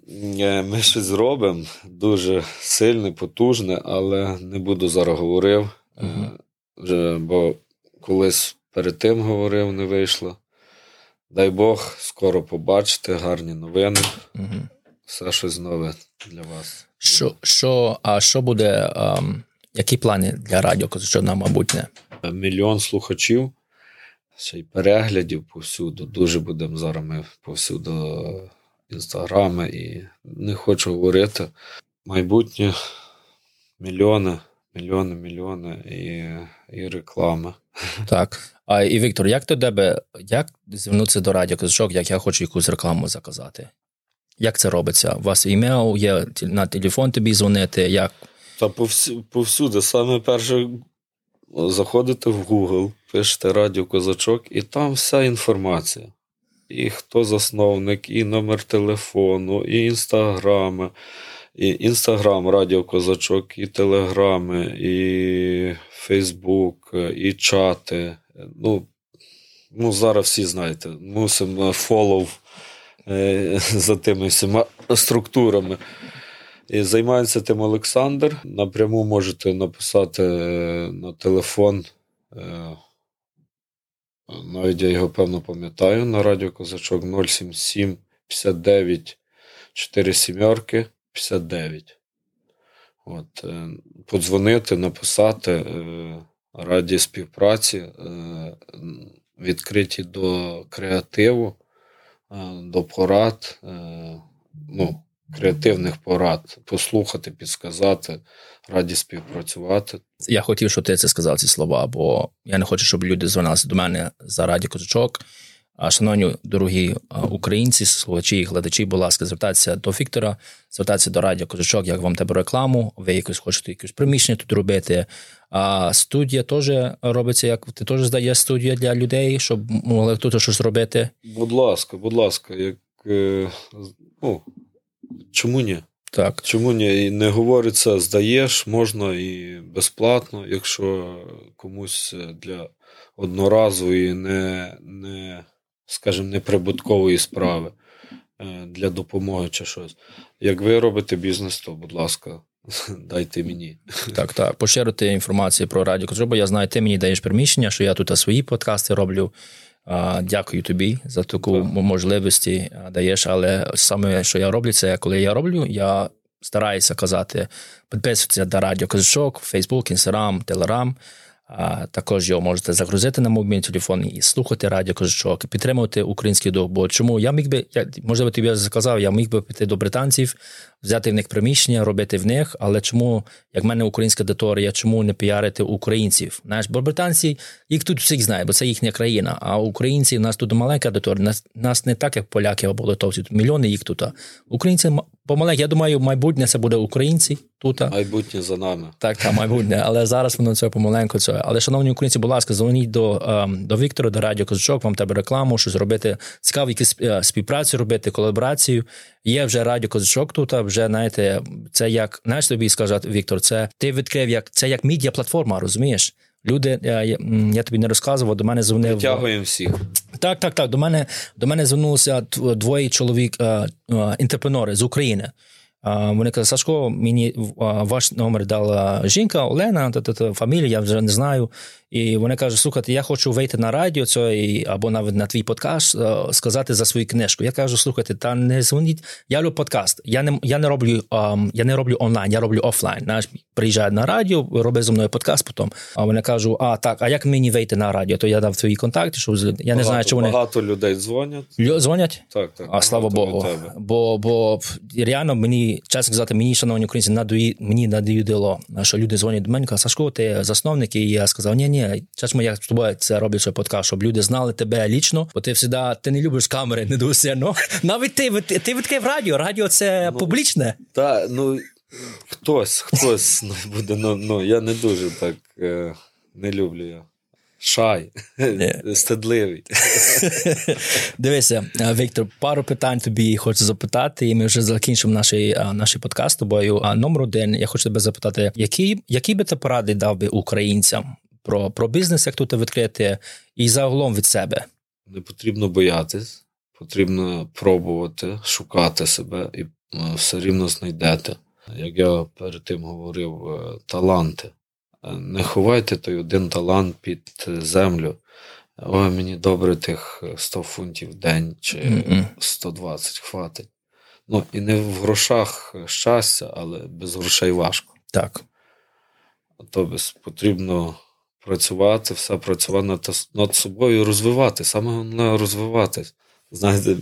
Ми щось робимо дуже сильне, потужне, але не буду зараз говорив. Угу. Бо колись перед тим говорив, не вийшло. Дай Бог, скоро побачите, гарні новини. Угу. Все щось нове для вас. Що, що, А що буде? Um... Які плани для радіо що на майбутнє? Мільйон слухачів, ще й переглядів повсюду. Дуже будемо зараз ми повсюду інстаграми і не хочу говорити. Майбутнє мільйони, мільйони, мільйони і і реклами. Так. А і Віктор, як до тебе, як звернутися до радіо Козачок, як я хочу якусь рекламу заказати? Як це робиться? У вас імейл є на телефон тобі дзвонити? Як Та повсюди. Саме перше заходите в Google, пишете Радіо Козачок, і там вся інформація. І хто засновник, і номер телефону, і інстаграми, і інстаграм Радіо Козачок, і телеграми, і Фейсбук, і чати. Ну, ну зараз всі знаєте, мусимо фолов е, [LAUGHS] за тими всіма структурами. І Займається тим Олександр. Напряму можете написати е, на телефон. Е, навіть я його певно пам'ятаю на радіо Козачок 077 59 4 сімерки 59. От, е, Подзвонити, написати раді співпраці, відкриті до креативу, до порад. ну, креативних порад, послухати, підсказати, раді співпрацювати. Я хотів, щоб ти це сказав ці слова, бо я не хочу, щоб люди дзвонилися до мене за раді козачок. Шановні дорогі українці, слухачі і глядачі, будь ласка, звертайтеся до Віктора, звертайтеся до Радіо Козачок, як вам тебе рекламу, ви якось хочете якесь приміщення тут робити. А студія теж робиться, як ти теж здаєш студію для людей, щоб могли тут щось робити. Будь ласка, будь ласка, як е, ну, Чому ні? Так. Чому ні? І не говориться, здаєш, можна і безплатно, якщо комусь для одноразової, не, не скажімо, неприбуткової справи е, для допомоги чи щось. Як ви робите бізнес, то, будь ласка, [LAUGHS] дайте мені. Так, так. Поширити інформацію про радіо, бо я знаю, ти мені даєш приміщення, що я тут свої подкасти роблю. Дякую тобі за таку так. можливості даєш. Але саме, що я роблю, це коли я роблю, я стараюся казати, підписуйтесь на радіо Козачок, Фейсбук, Інстаграм, Телеграм. Також його можете загрузити на мобільний телефон і слухати радіо Козачок, підтримувати український дух. Бо чому я міг би, я, можливо, тобі сказав, я міг би піти до британців, взяти в них приміщення, робити в них, але чому, як в мене українська аудиторія, чому не піарити українців? Знаєш, бо британці їх тут всіх знають, бо це їхня країна. А українці у нас тут маленька аудиторія, нас, нас не так, як поляки або литовці, тут мільйони їх тут. Українці помаленьку, я думаю, майбутнє це буде українці тут. Майбутнє за нами. Так, так, майбутнє. Але зараз воно це помаленьку. Це. Але, шановні українці, будь ласка, дзвоніть до ем, до Віктора, до Радіо Козачок, вам тебе рекламу, щось робити, цікаво, якісь е, співпрацю робити, колаборацію. Є вже Радіо Козачок тут, вже знаєте, це як знаєш тобі сказати, Віктор, це ти відкрив як це як медіа платформа, розумієш? Люди, я, я я, тобі не розказував, до мене дзвонив. Витягуємо всіх. Так, так, так. До мене до мене звернулися двоє чоловік, інтерпренори з України. Вони казали, Сашко, мені ваш номер дала жінка Олена, та, фамілія, я вже не знаю. І вони кажуть, слухайте, я хочу вийти на радіо це, або навіть на твій подкаст, сказати за свою книжку. Я кажу, слухайте, та не дзвоніть. Я люблю подкаст. Я не я не роблю я не роблю онлайн, я роблю офлайн. Знаєш, приїжджають на радіо, роблять зі мною подкаст потім. А вони кажуть, а так, а як мені вийти на радіо? То я дав твої контакти, що я багато, не знаю, чи вони багато людей дзвонять. Дзвонять? Так, так. А слава Богу. Бо бо реально мені чесно сказати, мені, шановні українці, надої, мені надоїдило, що люди дзвонять до мене, кажуть, Сашко, ти засновник, і я сказав, ні, ні часом я з тобою це роблю свій подкаст, щоб люди знали тебе лічно, бо ти завжди ти не любиш камери, [LAUGHS] не дуже ну навіть ти ти, ти відкрив радіо. Радіо це ну, публічне. Так, ну хтось, хтось буде. Ну ну я не дуже так е, не люблю я. Шай, [LAUGHS] стедливий. [LAUGHS] Дивися, е, Віктор, пару питань тобі хочу запитати, і ми вже закінчимо наш, е, наш подкаст з тобою. А номер один, я хочу тебе запитати, які які би ти поради дав би українцям про про бізнес, як тут відкрити, і загалом від себе. Не потрібно боятись, потрібно пробувати, шукати себе і е, все рівно знайдете. Як я перед тим говорив, е, таланти. Е, не ховайте той один талант під землю. Ой, мені добре тих 100 фунтів в день чи 120 хватить. Ну, і не в грошах щастя, але без грошей важко. Так. Тобто потрібно працювати, все працювати над, над собою, розвивати. Саме головне розвиватись. Знаєте,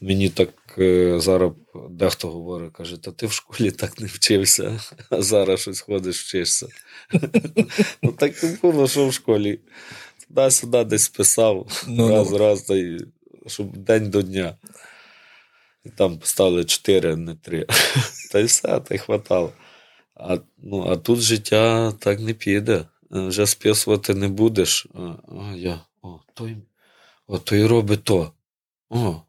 мені так е, зараз дехто говорить, каже, та ти в школі так не вчився, а зараз щось ходиш, вчишся. Ну так і було, що в школі. Туди-сюди десь писав, ну, раз, раз, щоб день до дня. І там поставили чотири, а не три. [LAUGHS] Та й все, та й хватало. А ну, а тут життя так не піде. Вже списувати не будеш. А, я, о, той, о, той робить то. О,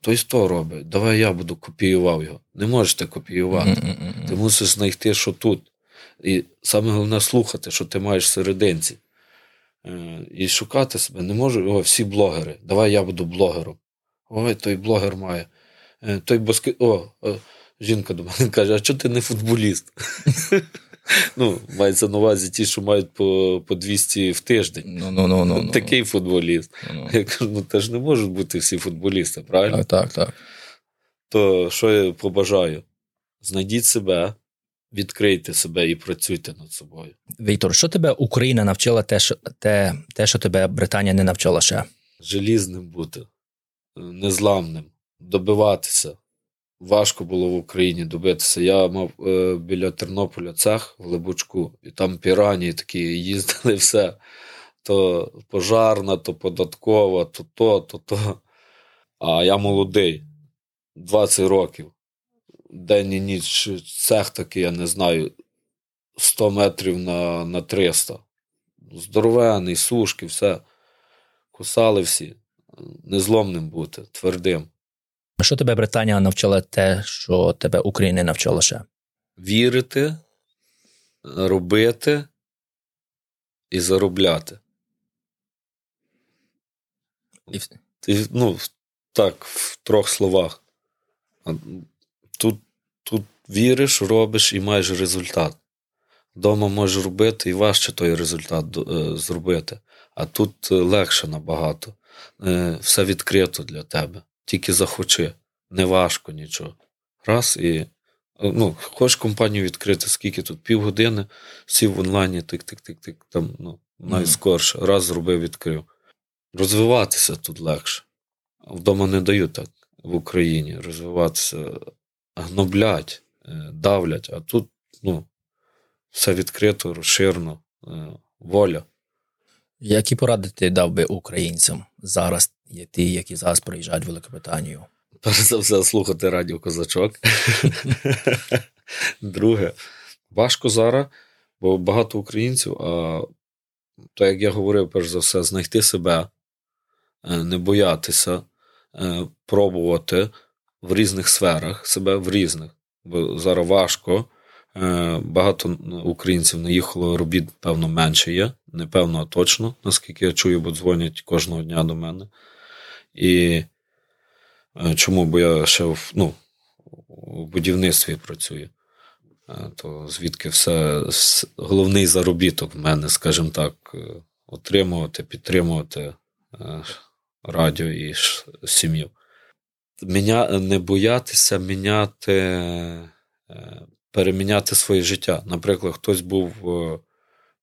той то робить. Давай я буду копіював його. Не можете копіювати. Ти мусиш знайти, що тут. І саме головне слухати, що ти маєш серединці. Е, і шукати себе. Не можу, о, всі блогери. Давай я буду блогером. Ой, той блогер має. Е, той баски... О, жінка до мене каже: а чого ти не футболіст? [LAUGHS] Ну, Мається на увазі ті, що мають по по 200 в тиждень. No, no, no, no, Такий футболіст. No, Я кажу, ну теж не можуть бути всі футболісти, правильно? Так, так, так. То що я побажаю? Знайдіть себе, відкрийте себе і працюйте над собою. Віктор, що тебе Україна навчила те, що те, те, що тебе Британія не навчила ще? Желізним бути, незламним, добиватися. Важко було в Україні добитися. Я мав е, біля Тернополя цех в Лебучку, і там пірані такі їздили [LAUGHS] все. То пожарна, то податкова, то то, то то. А я молодий, 20 років. День і ніч цех такий, я не знаю, 100 метрів на на 300. Здоровений, сушки, все. Кусали всі. Незломним бути, твердим. Що тебе Британія навчила те, що тебе Україна навчила ще? Вірити, робити і заробляти. І... Ну, Так, в трьох словах. Тут тут віриш, робиш і маєш результат. Дома можеш робити і важче той результат е, зробити. А тут легше набагато. Е, все відкрито для тебе тільки захочи. Не важко нічого. Раз і. Ну, Хочеш компанію відкрити, скільки тут? Півгодини, сів в онлайні, тик-тик-тик-тик, там, ну, mm. Раз зробив, відкрив. Розвиватися тут легше. Вдома не дають так в Україні. Розвиватися, гноблять, е, давлять, а тут ну, все відкрито, розширено, е, воля. Які поради ти дав би українцям зараз, є ті, які зараз приїжджають в Великобританію? Перш за все, слухати радіо Козачок. [LAUGHS] Друге, важко зараз, бо багато українців, а то, як я говорив, перш за все, знайти себе, е, не боятися, пробувати в різних сферах, себе в різних. Бо зараз важко. Е, багато українців наїхало, робіт, певно, менше є. Непевно, а точно, наскільки я чую, бо дзвонять кожного дня до мене. І е, чому? Бо я ще в, ну, в будівництві працюю. Е, то звідки все головний заробіток в мене, скажімо так, отримувати, підтримувати радіо і сім'ю. Міня, не боятися міняти переміняти своє життя. Наприклад, хтось був е,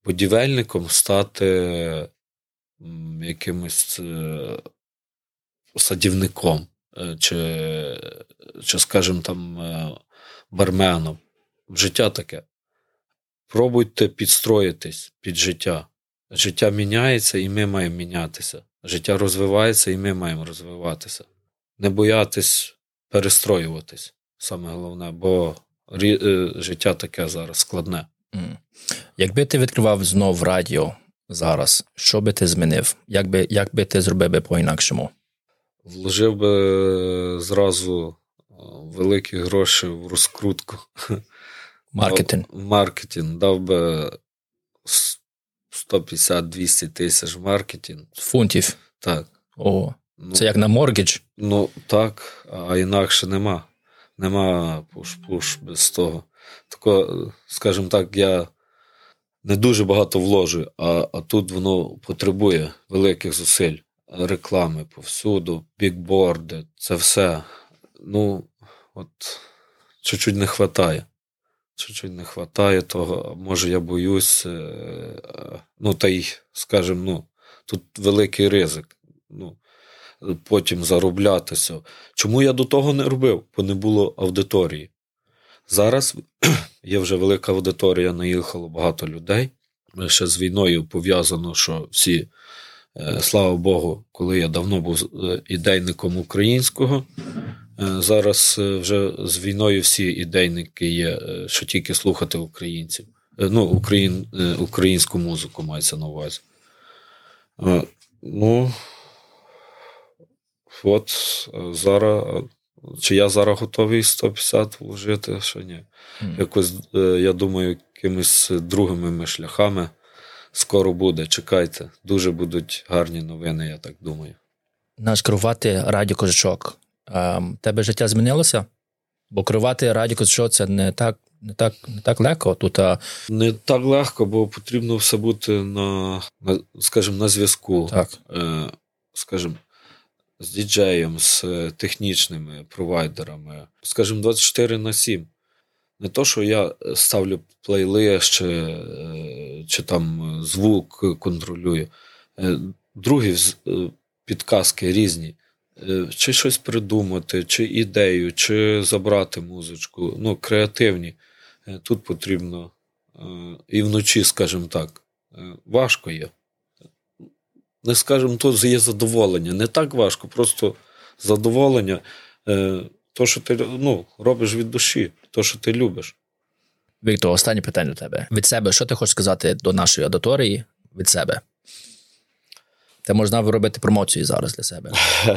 будівельником, стати якимось е, садівником, е, чи, чи скажімо там, барменом. Життя таке. Пробуйте підстроїтись під життя. Життя міняється, і ми маємо мінятися. Життя розвивається, і ми маємо розвиватися. Не боятись перестроюватись, саме головне, бо Е, життя таке зараз складне. Якби ти відкривав знов радіо зараз, що би ти змінив? Як би, як би ти зробив би по-інакшому? Вложив би е, зразу е, великі гроші в розкрутку. [LAUGHS] Маркетинг. Маркетинг. Дав би 150-200 тисяч маркетинг. Фунтів. Так. О, ну, Це як на mortgage? Ну, так, а інакше нема нема push-push без того. Тако, скажімо так, я не дуже багато вложу, а, а тут воно потребує великих зусиль. Реклами повсюду, бігборди, це все. Ну, от чуть-чуть не вистачає. Чуть-чуть не вистачає того, може я боюсь. Е, ну, та й, скажімо, ну, тут великий ризик. Ну, потім зароблятися. Чому я до того не робив? Бо не було аудиторії. Зараз [CLEARS THROAT] є вже велика аудиторія, наїхало багато людей. Ще з війною пов'язано, що всі, е, слава Богу, коли я давно був е, ідейником українського, Зараз вже з війною всі ідейники є, що тільки слухати українців. Ну, україн, Українську музику мається на увазі. Ну, от зараз чи я зараз готовий 150 вложити, що ні. Mm. Якось, е, я думаю, якимись другими шляхами скоро буде. Чекайте, дуже будуть гарні новини, я так думаю. Наш керувати радіо Козачок. Ем, тебе життя змінилося? Бо керувати радіо Козачок це не так не так не так легко. Тут а... не так легко, бо потрібно все бути на, на скажімо, на зв'язку. Так. Е, Скажімо, з діджеєм, з е, технічними провайдерами, скажімо, 24 на 7. Не то, що я ставлю плейлист чи, е, чи там звук контролюю. Е, другі підказки різні. Чи щось придумати, чи ідею, чи забрати музичку. Ну, креативні. Тут потрібно і вночі, скажімо так, важко є не скажемо, то є задоволення. Не так важко, просто задоволення. Е, то, що ти ну, робиш від душі, то, що ти любиш. Віктор, останнє питання до тебе. Від себе, що ти хочеш сказати до нашої аудиторії від себе? Ти можна робити промоцію зараз для себе.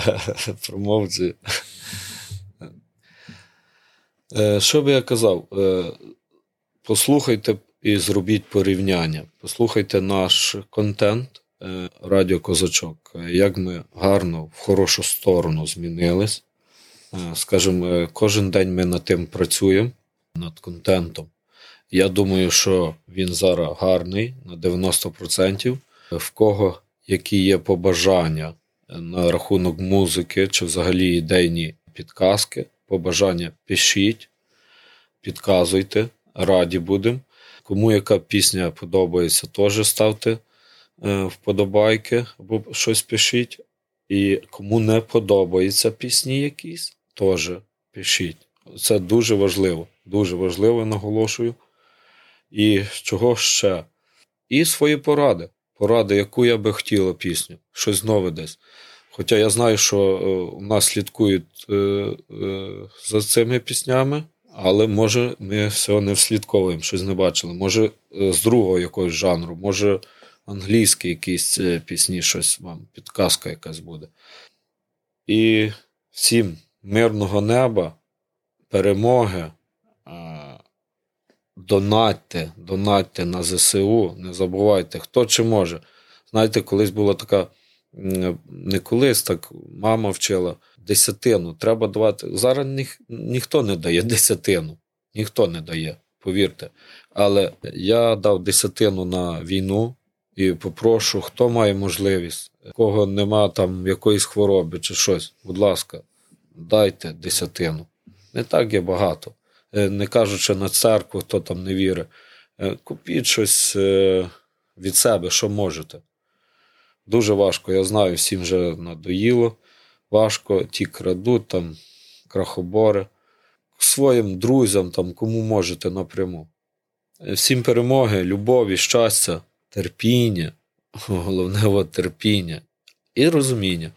[LAUGHS] Промоцію. Е, що би я казав? Е, послухайте і зробіть порівняння. Послухайте наш контент. Е, Радіо Козачок, як ми гарно в хорошу сторону змінились. Е, скажімо, кожен день ми над тим працюємо, над контентом. Я думаю, що він зараз гарний на 90%. В кого які є побажання на рахунок музики чи взагалі ідейні підказки, побажання пишіть, підказуйте, раді будемо. Кому яка пісня подобається, теж ставте Е, вподобайки або щось пишіть. І кому не подобаються пісні якісь, теж пишіть. Це дуже важливо. Дуже важливо, наголошую. І чого ще? І свої поради. Поради, яку я би хотіла пісню, щось нове десь. Хоча я знаю, що е, у нас слідкують е, за цими піснями, але може ми все не вслідковуємо, щось не бачили. Може, з другого якогось жанру, може англійські якісь пісні, щось вам, підказка якась буде. І всім мирного неба, перемоги. Донатьте, донатьте на ЗСУ, не забувайте, хто чи може. Знаєте, колись була така, не колись, так мама вчила десятину. Треба давати. Зараз ніх, ніхто не дає десятину, ніхто не дає, повірте. Але я дав десятину на війну, і попрошу, хто має можливість, кого нема там якоїсь хвороби чи щось, будь ласка, дайте десятину. Не так є багато. Е, не кажучи на церкву, хто там не вірить. Е, купіть щось е, від себе, що можете. Дуже важко, я знаю, всім вже надоїло. Важко, ті крадуть, там, крахобори, своїм друзям, там, кому можете напряму. Всім перемоги, любові, щастя терпіння, [LAUGHS] головне от терпіння і розуміння.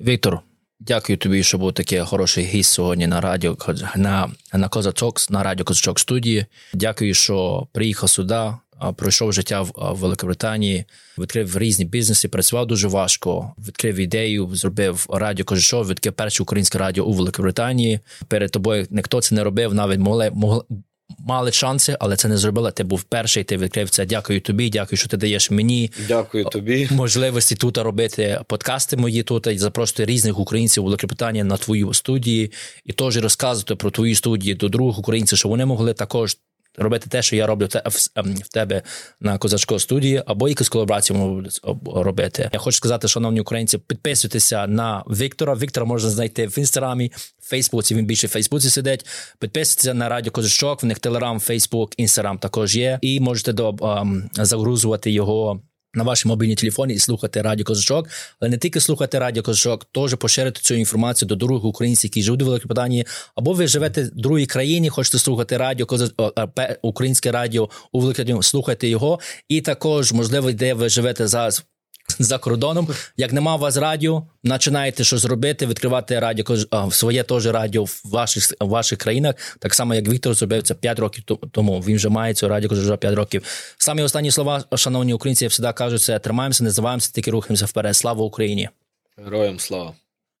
Віктор, дякую тобі, що був такий хороший гість сьогодні на радіо на, на Козачок, на радіо Козачок студії. Дякую, що приїхав сюди. Пройшов життя в Великобританії, відкрив різні бізнеси, працював дуже важко. Відкрив ідею, зробив радіо Кожушов, відкрив перше українське радіо у Великобританії. Перед тобою ніхто це не робив, навіть могли, могли мали шанси, але це не зробила. Ти був перший, ти відкрив це. Дякую тобі. Дякую, що ти даєш мені Дякую тобі. можливості тут робити подкасти мої тут і запрошувати різних українців у Великобританії на твою студії і теж розказувати про твої студії до других українців, щоб вони могли також робити те, що я роблю ем, в тебе на козачко студії, або якусь колаборацію робити. Я хочу сказати, шановні українці, підписуйтеся на Віктора. Віктора можна знайти в інстаграмі, в Фейсбуці. Він більше в Фейсбуці сидить. Підписуйтеся на радіо Козачок. В них Телеграм, Фейсбук, Інстаграм також є. І можете до um, загрузувати його на вашій мобільній телефоні і слухати радіо Козачок, але не тільки слухати радіо Козачок, теж поширити цю інформацію до других українців, які живуть у Великобританії, або ви живете в другій країні, хочете слухати радіо українське радіо у Великобританії, слухайте його. І також, можливо, де ви живете зараз за кордоном. Як нема у вас радіо, починаєте щось робити, відкривати радіо, своє теж радіо в ваших в ваших країнах. Так само, як Віктор зробив це 5 років тому. Він вже має цю радіо вже 5 років. Самі останні слова, шановні українці, я завжди кажу, це тримаємося, не здаваємося, тільки рухаємося вперед. Слава Україні! Героям слава!